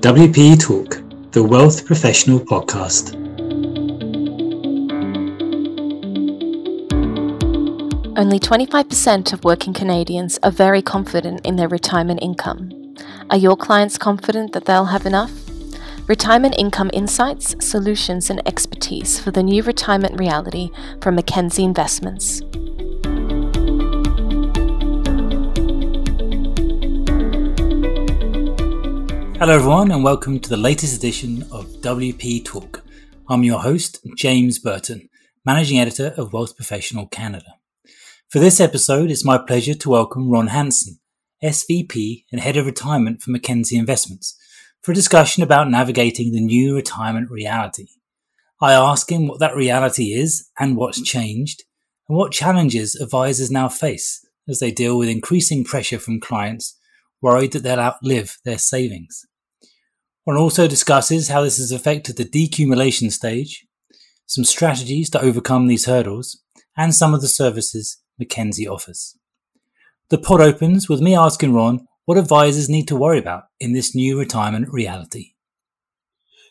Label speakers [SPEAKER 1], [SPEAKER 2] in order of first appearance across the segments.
[SPEAKER 1] WPE Talk, the Wealth Professional Podcast.
[SPEAKER 2] Only 25% of working Canadians are very confident in their retirement income. Are your clients confident that they'll have enough? Retirement income insights, solutions, and expertise for the new retirement reality from Mackenzie Investments.
[SPEAKER 1] Hello, everyone, and welcome to the latest edition of WP Talk. I'm your host, James Burton, Managing Editor of Wealth Professional Canada. For this episode, it's my pleasure to welcome Ron Hanson, SVP and Head of Retirement for Mackenzie Investments, for a discussion about navigating the new retirement reality. I ask him what that reality is and what's changed, and what challenges advisors now face as they deal with increasing pressure from clients worried that they'll outlive their savings. Ron also discusses how this has affected the decumulation stage, some strategies to overcome these hurdles, and some of the services Mackenzie offers. The pod opens with me asking Ron what advisors need to worry about in this new retirement reality.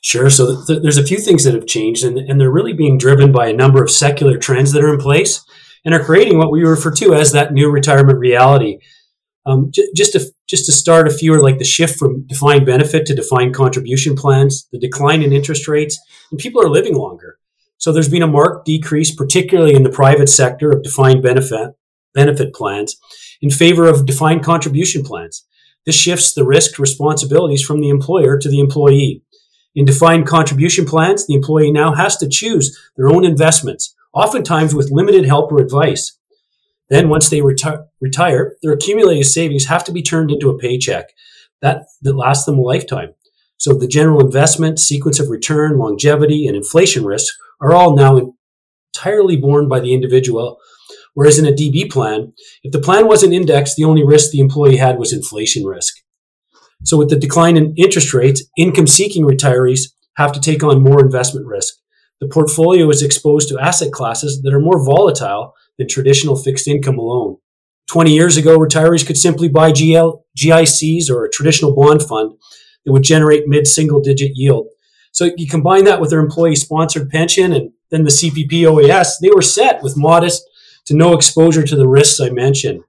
[SPEAKER 3] Sure. So th- there's a few things that have changed, and, and they're really being driven by a number of secular trends that are in place and are creating what we refer to as that new retirement reality. Um, j- just to just to start, a few are like the shift from defined benefit to defined contribution plans, the decline in interest rates, and people are living longer. So there's been a marked decrease, particularly in the private sector, of defined benefit benefit plans in favor of defined contribution plans. This shifts the risk responsibilities from the employer to the employee. In defined contribution plans, the employee now has to choose their own investments, oftentimes with limited help or advice. Then, once they reti- retire, their accumulated savings have to be turned into a paycheck that, that lasts them a lifetime. So, the general investment, sequence of return, longevity, and inflation risks are all now entirely borne by the individual. Whereas in a DB plan, if the plan wasn't indexed, the only risk the employee had was inflation risk. So, with the decline in interest rates, income seeking retirees have to take on more investment risk. The portfolio is exposed to asset classes that are more volatile than traditional fixed income alone. 20 years ago, retirees could simply buy GL, GICs or a traditional bond fund that would generate mid single digit yield. So you combine that with their employee sponsored pension and then the CPP OAS, they were set with modest to no exposure to the risks I mentioned.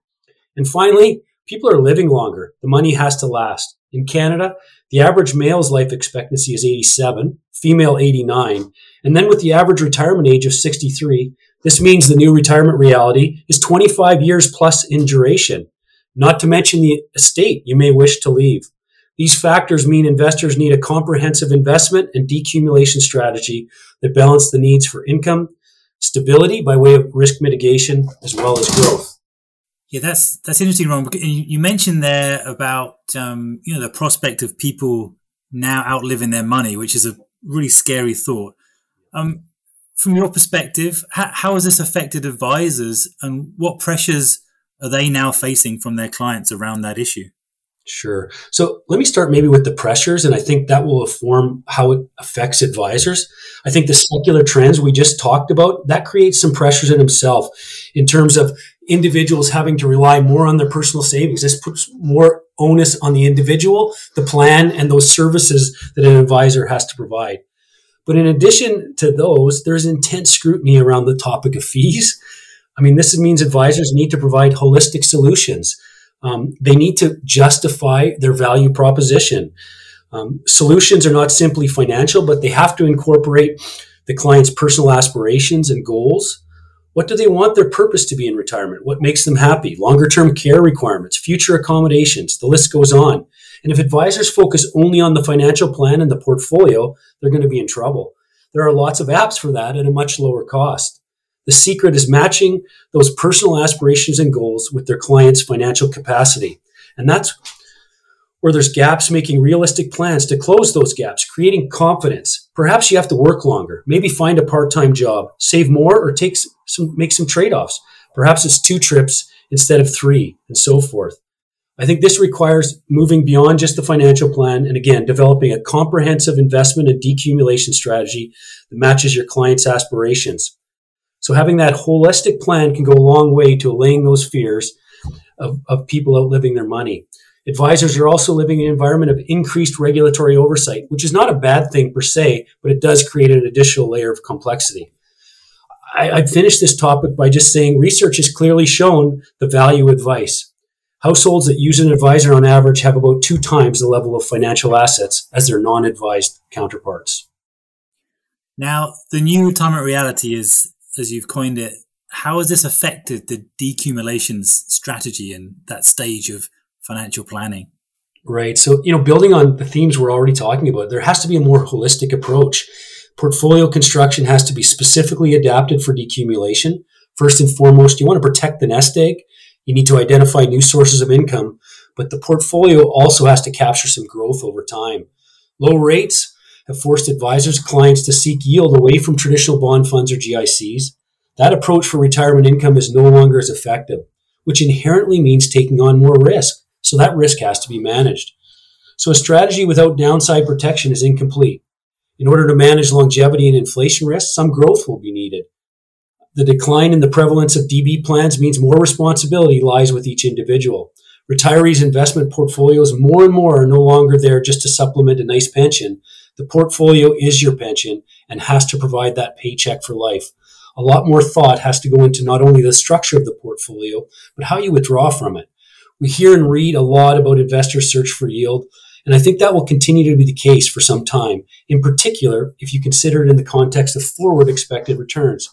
[SPEAKER 3] And finally, people are living longer. The money has to last. In Canada, the average male's life expectancy is 87, female 89, and then with the average retirement age of 63, this means the new retirement reality is 25 years plus in duration, not to mention the estate you may wish to leave. These factors mean investors need a comprehensive investment and decumulation strategy that balance the needs for income, stability by way of risk mitigation, as well as growth.
[SPEAKER 1] Yeah, that's that's interesting, Ron. You mentioned there about um, you know the prospect of people now outliving their money, which is a really scary thought. Um, from your perspective, how, how has this affected advisors and what pressures are they now facing from their clients around that issue?
[SPEAKER 3] Sure. So let me start maybe with the pressures, and I think that will inform how it affects advisors. I think the secular trends we just talked about, that creates some pressures in himself in terms of individuals having to rely more on their personal savings. This puts more onus on the individual, the plan, and those services that an advisor has to provide. But in addition to those, there's intense scrutiny around the topic of fees. I mean, this means advisors need to provide holistic solutions. Um, they need to justify their value proposition. Um, solutions are not simply financial, but they have to incorporate the client's personal aspirations and goals. What do they want their purpose to be in retirement? What makes them happy? Longer term care requirements, future accommodations, the list goes on. And if advisors focus only on the financial plan and the portfolio, they're going to be in trouble. There are lots of apps for that at a much lower cost. The secret is matching those personal aspirations and goals with their client's financial capacity. And that's where there's gaps, making realistic plans to close those gaps, creating confidence. Perhaps you have to work longer, maybe find a part-time job, save more, or take some, make some trade-offs. Perhaps it's two trips instead of three, and so forth. I think this requires moving beyond just the financial plan and again, developing a comprehensive investment and decumulation strategy that matches your client's aspirations. So having that holistic plan can go a long way to allaying those fears of, of people outliving their money. Advisors are also living in an environment of increased regulatory oversight, which is not a bad thing per se, but it does create an additional layer of complexity. I, I'd finish this topic by just saying research has clearly shown the value of advice. Households that use an advisor on average have about two times the level of financial assets as their non advised counterparts.
[SPEAKER 1] Now, the new retirement reality is, as you've coined it, how has this affected the decumulation strategy and that stage of financial planning?
[SPEAKER 3] Right. So, you know, building on the themes we're already talking about, there has to be a more holistic approach. Portfolio construction has to be specifically adapted for decumulation. First and foremost, you want to protect the nest egg. You need to identify new sources of income, but the portfolio also has to capture some growth over time. Low rates have forced advisors, clients to seek yield away from traditional bond funds or GICs. That approach for retirement income is no longer as effective, which inherently means taking on more risk. So that risk has to be managed. So a strategy without downside protection is incomplete. In order to manage longevity and inflation risk, some growth will be needed. The decline in the prevalence of DB plans means more responsibility lies with each individual. Retirees' investment portfolios more and more are no longer there just to supplement a nice pension. The portfolio is your pension and has to provide that paycheck for life. A lot more thought has to go into not only the structure of the portfolio, but how you withdraw from it. We hear and read a lot about investors' search for yield, and I think that will continue to be the case for some time, in particular if you consider it in the context of forward expected returns.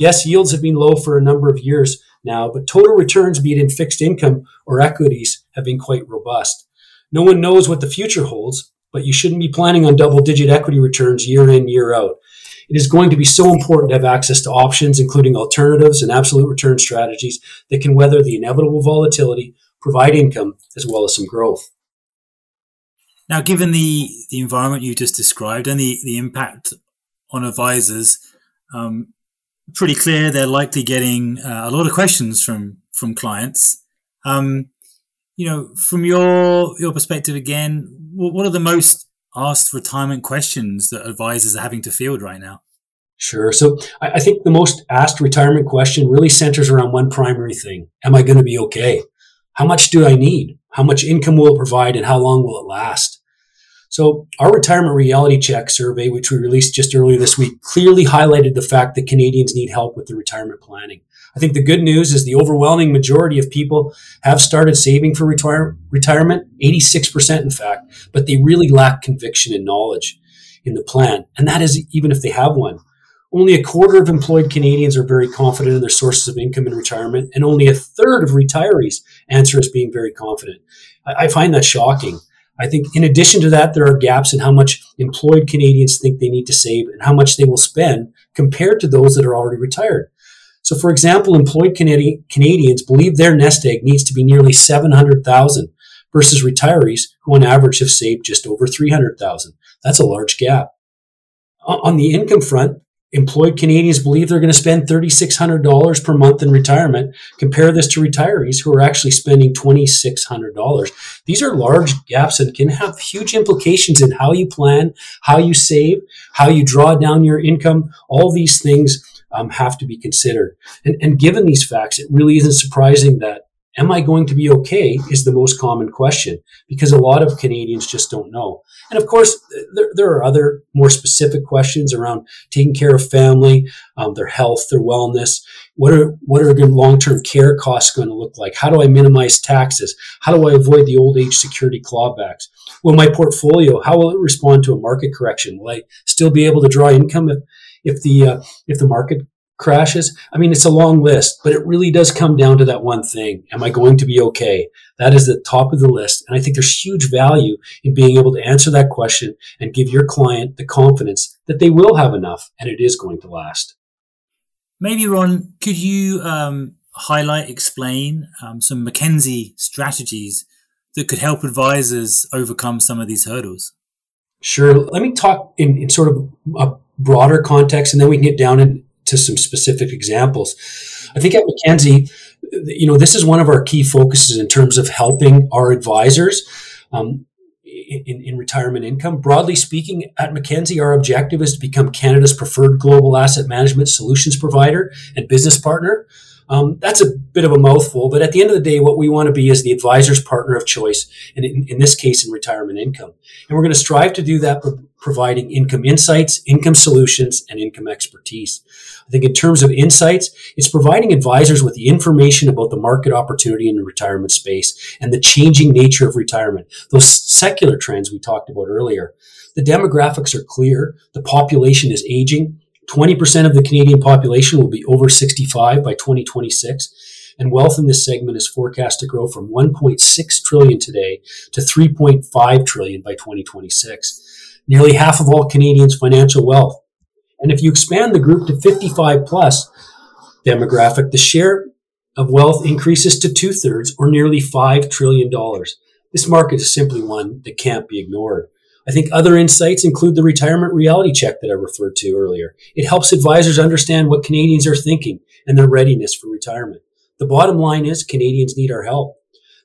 [SPEAKER 3] Yes, yields have been low for a number of years now, but total returns, be it in fixed income or equities, have been quite robust. No one knows what the future holds, but you shouldn't be planning on double digit equity returns year in, year out. It is going to be so important to have access to options, including alternatives and absolute return strategies that can weather the inevitable volatility provide income as well as some growth.
[SPEAKER 1] Now, given the, the environment you just described and the, the impact on advisors, um, pretty clear they're likely getting uh, a lot of questions from from clients. Um, you know, from your your perspective again, what are the most asked retirement questions that advisors are having to field right now?
[SPEAKER 3] Sure. So I, I think the most asked retirement question really centers around one primary thing: Am I going to be okay? How much do I need? How much income will it provide and how long will it last? So our retirement reality check survey, which we released just earlier this week, clearly highlighted the fact that Canadians need help with their retirement planning. I think the good news is the overwhelming majority of people have started saving for retire- retirement, 86% in fact, but they really lack conviction and knowledge in the plan. And that is even if they have one. Only a quarter of employed Canadians are very confident in their sources of income in retirement, and only a third of retirees answer as being very confident. I, I find that shocking. I think, in addition to that, there are gaps in how much employed Canadians think they need to save and how much they will spend compared to those that are already retired. So, for example, employed Canadi- Canadians believe their nest egg needs to be nearly 700,000 versus retirees who on average have saved just over 300,000. That's a large gap. On the income front, Employed Canadians believe they're going to spend $3,600 per month in retirement. Compare this to retirees who are actually spending $2,600. These are large gaps and can have huge implications in how you plan, how you save, how you draw down your income. All these things um, have to be considered. And, and given these facts, it really isn't surprising that am I going to be okay is the most common question because a lot of Canadians just don't know. And of course, there, there are other more specific questions around taking care of family, um, their health, their wellness. What are what are long-term care costs going to look like? How do I minimize taxes? How do I avoid the old age security clawbacks? Will my portfolio, how will it respond to a market correction? Will I still be able to draw income if, if the uh, if the market crashes. I mean, it's a long list, but it really does come down to that one thing. Am I going to be okay? That is the top of the list. And I think there's huge value in being able to answer that question and give your client the confidence that they will have enough and it is going to last.
[SPEAKER 1] Maybe, Ron, could you um, highlight, explain um, some Mackenzie strategies that could help advisors overcome some of these hurdles?
[SPEAKER 3] Sure. Let me talk in, in sort of a broader context and then we can get down in, to some specific examples. I think at Mackenzie, you know, this is one of our key focuses in terms of helping our advisors um, in, in, retirement income. Broadly speaking, at Mackenzie, our objective is to become Canada's preferred global asset management solutions provider and business partner. Um, that's a bit of a mouthful, but at the end of the day, what we want to be is the advisor's partner of choice, and in, in this case, in retirement income. And we're going to strive to do that by providing income insights, income solutions, and income expertise. I think in terms of insights, it's providing advisors with the information about the market opportunity in the retirement space and the changing nature of retirement, those secular trends we talked about earlier. The demographics are clear. The population is aging 20% of the Canadian population will be over 65 by 2026, and wealth in this segment is forecast to grow from 1.6 trillion today to 3.5 trillion by 2026. Nearly half of all Canadians' financial wealth. And if you expand the group to 55 plus demographic, the share of wealth increases to two thirds or nearly $5 trillion. This market is simply one that can't be ignored. I think other insights include the retirement reality check that I referred to earlier. It helps advisors understand what Canadians are thinking and their readiness for retirement. The bottom line is Canadians need our help.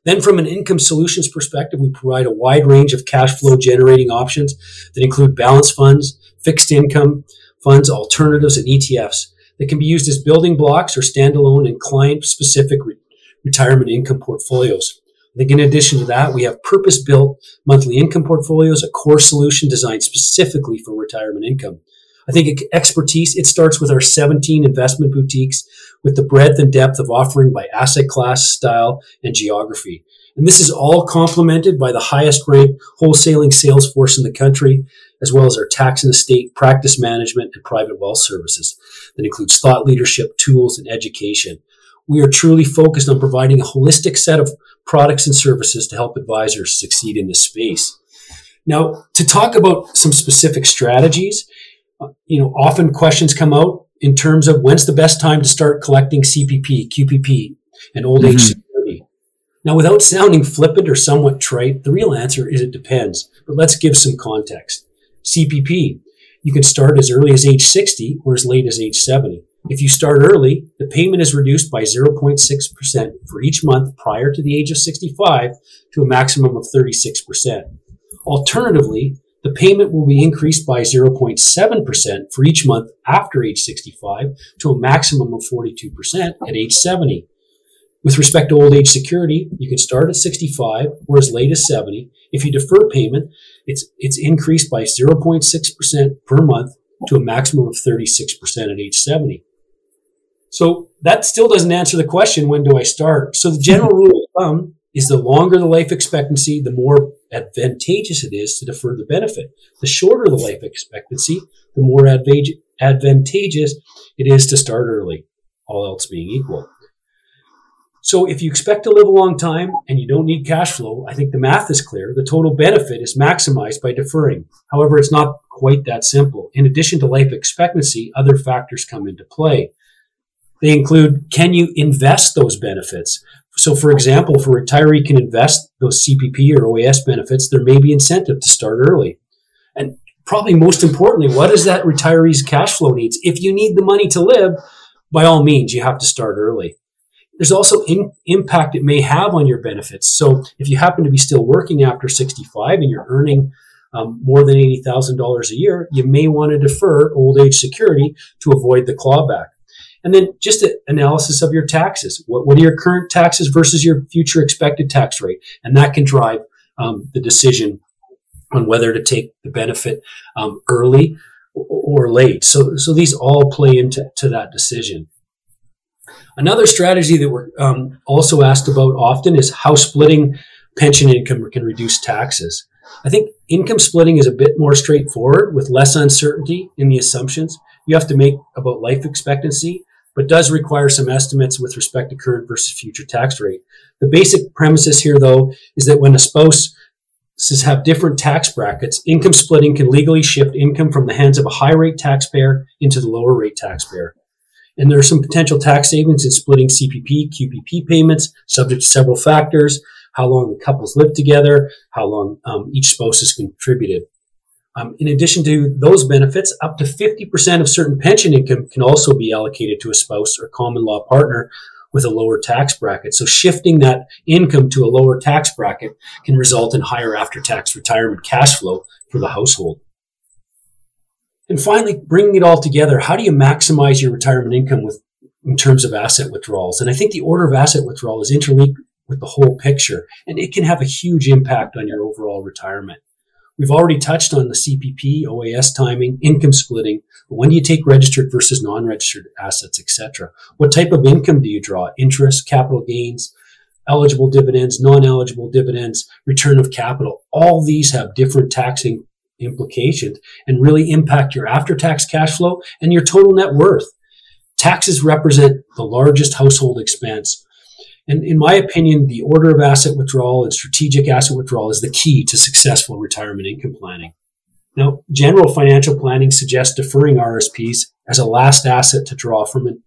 [SPEAKER 3] Then, from an income solutions perspective, we provide a wide range of cash flow generating options that include balance funds, fixed income funds, alternatives, and ETFs that can be used as building blocks or standalone and client specific re- retirement income portfolios. I think in addition to that, we have purpose built monthly income portfolios, a core solution designed specifically for retirement income. I think expertise, it starts with our 17 investment boutiques with the breadth and depth of offering by asset class, style, and geography. And this is all complemented by the highest ranked wholesaling sales force in the country, as well as our tax and estate, practice management, and private wealth services that includes thought leadership, tools, and education we are truly focused on providing a holistic set of products and services to help advisors succeed in this space. Now, to talk about some specific strategies, uh, you know, often questions come out in terms of when's the best time to start collecting CPP, QPP, and old age mm-hmm. security. Now, without sounding flippant or somewhat trite, the real answer is it depends. But let's give some context. CPP, you can start as early as age 60 or as late as age 70. If you start early, the payment is reduced by 0.6% for each month prior to the age of 65 to a maximum of 36%. Alternatively, the payment will be increased by 0.7% for each month after age 65 to a maximum of 42% at age 70. With respect to old age security, you can start at 65 or as late as 70. If you defer payment, it's, it's increased by 0.6% per month to a maximum of 36% at age 70. So that still doesn't answer the question, when do I start? So the general mm-hmm. rule of thumb is the longer the life expectancy, the more advantageous it is to defer the benefit. The shorter the life expectancy, the more advantageous it is to start early, all else being equal. So if you expect to live a long time and you don't need cash flow, I think the math is clear. The total benefit is maximized by deferring. However, it's not quite that simple. In addition to life expectancy, other factors come into play. They include can you invest those benefits? So, for example, if a retiree can invest those CPP or OAS benefits, there may be incentive to start early. And probably most importantly, what is that retiree's cash flow needs? If you need the money to live, by all means, you have to start early. There's also in, impact it may have on your benefits. So, if you happen to be still working after 65 and you're earning um, more than $80,000 a year, you may want to defer old age security to avoid the clawback. And then just an analysis of your taxes. What, what are your current taxes versus your future expected tax rate? And that can drive um, the decision on whether to take the benefit um, early or late. So, so these all play into to that decision. Another strategy that we're um, also asked about often is how splitting pension income can reduce taxes. I think income splitting is a bit more straightforward with less uncertainty in the assumptions you have to make about life expectancy but does require some estimates with respect to current versus future tax rate. The basic premises here, though, is that when a spouse have different tax brackets, income splitting can legally shift income from the hands of a high rate taxpayer into the lower rate taxpayer. And there are some potential tax savings in splitting CPP, QPP payments, subject to several factors, how long the couples live together, how long um, each spouse has contributed. Um, in addition to those benefits, up to 50% of certain pension income can also be allocated to a spouse or common law partner with a lower tax bracket. So shifting that income to a lower tax bracket can result in higher after tax retirement cash flow for the household. And finally, bringing it all together, how do you maximize your retirement income with in terms of asset withdrawals. And I think the order of asset withdrawal is interlinked with the whole picture, and it can have a huge impact on your overall retirement. We've already touched on the CPP, OAS timing, income splitting. But when do you take registered versus non-registered assets, etc.? What type of income do you draw? Interest, capital gains, eligible dividends, non-eligible dividends, return of capital. All these have different taxing implications and really impact your after-tax cash flow and your total net worth. Taxes represent the largest household expense and in my opinion, the order of asset withdrawal and strategic asset withdrawal is the key to successful retirement income planning. Now, general financial planning suggests deferring RSPs as a last asset to draw from it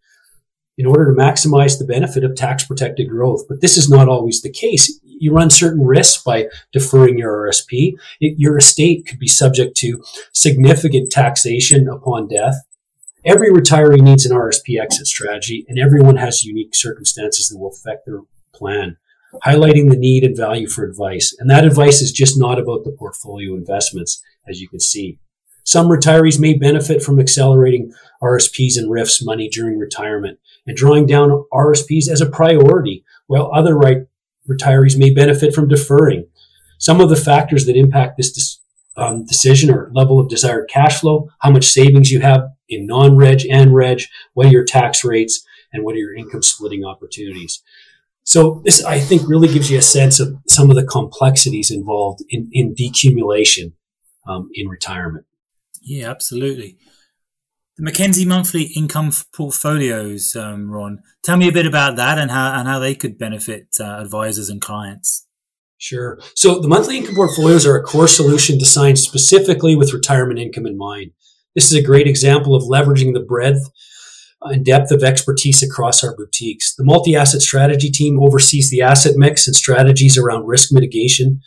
[SPEAKER 3] in order to maximize the benefit of tax protected growth. But this is not always the case. You run certain risks by deferring your RSP. It, your estate could be subject to significant taxation upon death every retiree needs an RSP exit strategy, and everyone has unique circumstances that will affect their plan, highlighting the need and value for advice. And that advice is just not about the portfolio investments, as you can see. Some retirees may benefit from accelerating RSPs and RRIFs money during retirement and drawing down RSPs as a priority, while other right retirees may benefit from deferring. Some of the factors that impact this um, decision or level of desired cash flow, how much savings you have in non-reg and reg, what are your tax rates, and what are your income splitting opportunities. So this, I think, really gives you a sense of some of the complexities involved in, in decumulation um, in retirement.
[SPEAKER 1] Yeah, absolutely. The Mackenzie monthly income portfolios, um, Ron. Tell me a bit about that and how and how they could benefit uh, advisors and clients.
[SPEAKER 3] Sure. So the monthly income portfolios are a core solution designed specifically with retirement income in mind. This is a great example of leveraging the breadth and depth of expertise across our boutiques. The multi asset strategy team oversees the asset mix and strategies around risk mitigation,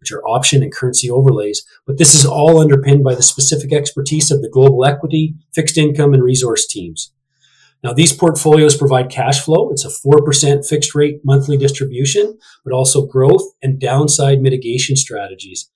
[SPEAKER 3] which are option and currency overlays. But this is all underpinned by the specific expertise of the global equity, fixed income, and resource teams. Now, these portfolios provide cash flow. It's a 4% fixed rate monthly distribution, but also growth and downside mitigation strategies.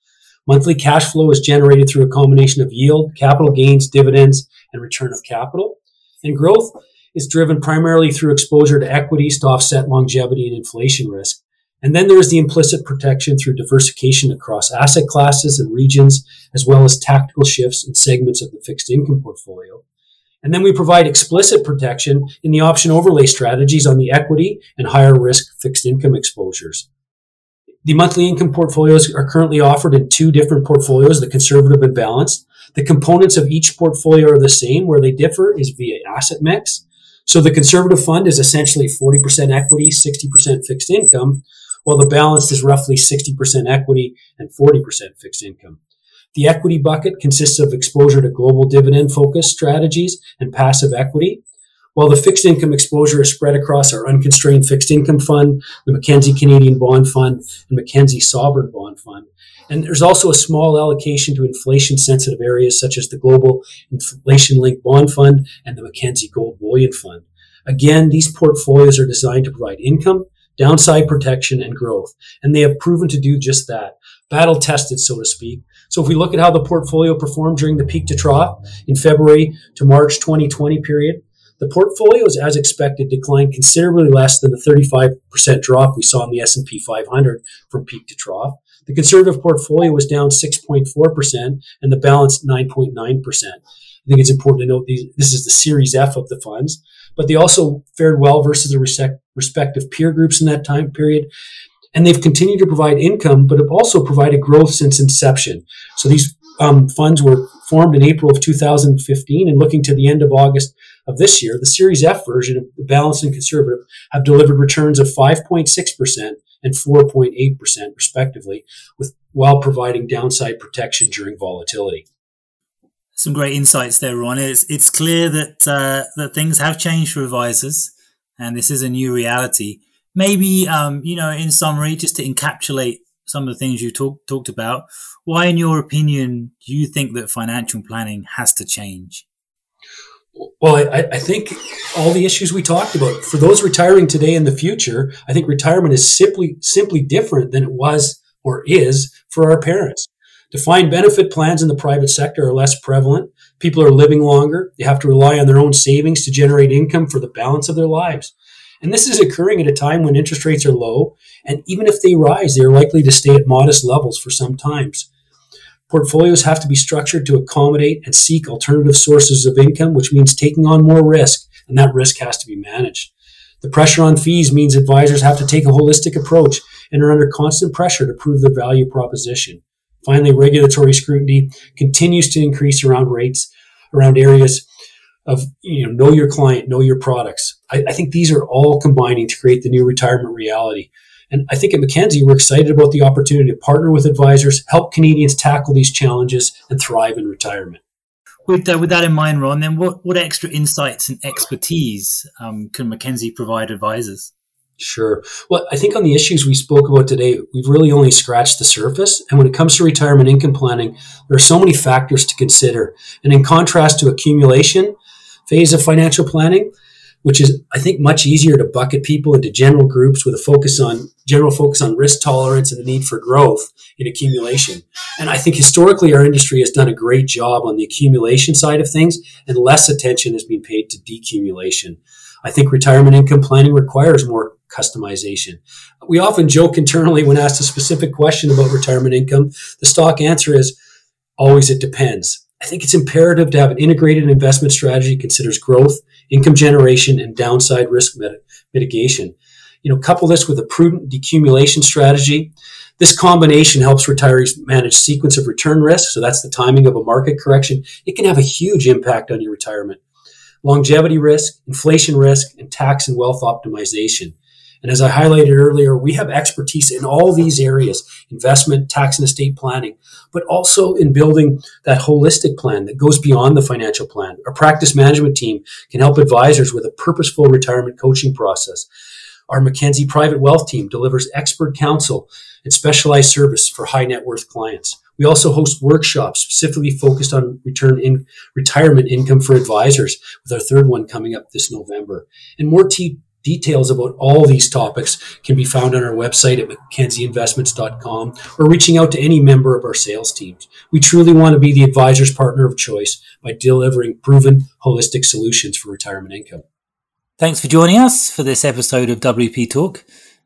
[SPEAKER 3] Monthly cash flow is generated through a combination of yield, capital gains, dividends, and return of capital. And growth is driven primarily through exposure to equities to offset longevity and inflation risk. And then there's the implicit protection through diversification across asset classes and regions, as well as tactical shifts in segments of the fixed income portfolio. And then we provide explicit protection in the option overlay strategies on the equity and higher risk fixed income exposures. The monthly income portfolios are currently offered in two different portfolios, the conservative and balanced. The components of each portfolio are the same. Where they differ is via asset mix. So the conservative fund is essentially 40% equity, 60% fixed income, while the balanced is roughly 60% equity and 40% fixed income. The equity bucket consists of exposure to global dividend focused strategies and passive equity, while the fixed income exposure is spread across our unconstrained fixed income fund, the Mackenzie Canadian Bond Fund, and Mackenzie Sovereign Bond Fund. And there's also a small allocation to inflation sensitive areas such as the Global Inflation Linked Bond Fund and the Mackenzie Gold Bullion Fund. Again, these portfolios are designed to provide income, downside protection, and growth. And they have proven to do just that. Battle tested, so to speak, so if we look at how the portfolio performed during the peak to trough in February to March 2020 period, the portfolios, as expected, declined considerably less than the 35% drop we saw in the S&P 500 from peak to trough. The conservative portfolio was down 6.4% and the balanced 9.9%. I think it's important to note these, this is the Series F of the funds, but they also fared well versus the respective peer groups in that time period and they've continued to provide income, but have also provided growth since inception. So these um, funds were formed in April of 2015, and looking to the end of August of this year, the Series F version of the balanced and conservative have delivered returns of 5.6% and 4.8% respectively, with while providing downside protection during volatility.
[SPEAKER 1] Some great insights there, Ron. It's it's clear that uh, that things have changed for advisors, and this is a new reality maybe um, you know in summary just to encapsulate some of the things you talk, talked about why in your opinion do you think that financial planning has to change
[SPEAKER 3] well I, I think all the issues we talked about for those retiring today and the future i think retirement is simply simply different than it was or is for our parents defined benefit plans in the private sector are less prevalent People are living longer. They have to rely on their own savings to generate income for the balance of their lives. And this is occurring at a time when interest rates are low, and even if they rise, they are likely to stay at modest levels for some times. Portfolios have to be structured to accommodate and seek alternative sources of income, which means taking on more risk, and that risk has to be managed. The pressure on fees means advisors have to take a holistic approach and are under constant pressure to prove their value proposition. Finally, regulatory scrutiny continues to increase around rates, around areas of you know know your client, know your products. I, I, think these are all combining to create the new retirement reality. And I think at Mackenzie, we're excited about the opportunity to partner with advisors, help Canadians tackle these challenges, and thrive in retirement.
[SPEAKER 1] With, uh, with that in mind, Ron, then what, what extra insights and expertise um, can Mackenzie provide advisors?
[SPEAKER 3] Sure. Well, I think on the issues we spoke about today, we've really only scratched the surface. And when it comes to retirement income planning, there are so many factors to consider. And in contrast to accumulation phase of financial planning, which is, I think, much easier to bucket people into general groups with a focus on general focus on risk tolerance and the need for growth in accumulation. And I think historically our industry has done a great job on the accumulation side of things, and less attention has been paid to decumulation. I think retirement income planning requires more customization. We often joke internally when asked a specific question about retirement income. The stock answer is always it depends. I think it's imperative to have an integrated investment strategy that considers growth, income generation, and downside risk mit- mitigation. You know, couple this with a prudent decumulation strategy. This combination helps retirees manage sequence of return risk. So that's the timing of a market correction. It can have a huge impact on your retirement. Longevity risk, inflation risk, and tax and wealth optimization. And as I highlighted earlier, we have expertise in all these areas investment, tax and estate planning, but also in building that holistic plan that goes beyond the financial plan. Our practice management team can help advisors with a purposeful retirement coaching process. Our Mackenzie Private Wealth team delivers expert counsel and specialized service for high net worth clients. We also host workshops specifically focused on return in retirement income for advisors, with our third one coming up this November. And more t- Details about all these topics can be found on our website at mackenzieinvestments.com or reaching out to any member of our sales teams. We truly want to be the advisor's partner of choice by delivering proven holistic solutions for retirement income.
[SPEAKER 1] Thanks for joining us for this episode of WP Talk.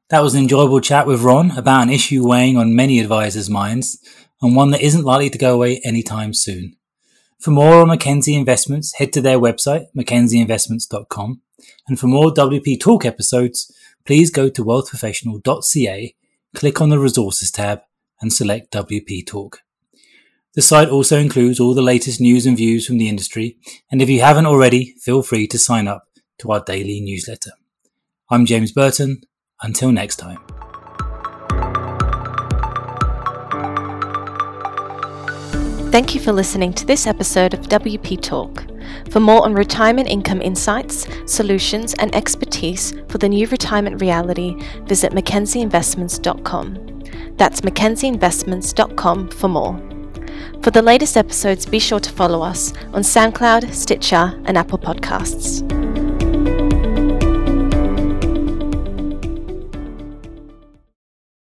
[SPEAKER 1] That was an enjoyable chat with Ron about an issue weighing on many advisors' minds and one that isn't likely to go away anytime soon. For more on Mackenzie Investments, head to their website, mackenzieinvestments.com. And for more WP Talk episodes, please go to wealthprofessional.ca, click on the resources tab, and select WP Talk. The site also includes all the latest news and views from the industry, and if you haven't already, feel free to sign up to our daily newsletter. I'm James Burton. Until next time.
[SPEAKER 2] Thank you for listening to this episode of WP Talk. For more on retirement income insights, solutions, and expertise for the new retirement reality, visit mackenzieinvestments.com. That's mackenzieinvestments.com for more. For the latest episodes, be sure to follow us on SoundCloud, Stitcher, and Apple Podcasts.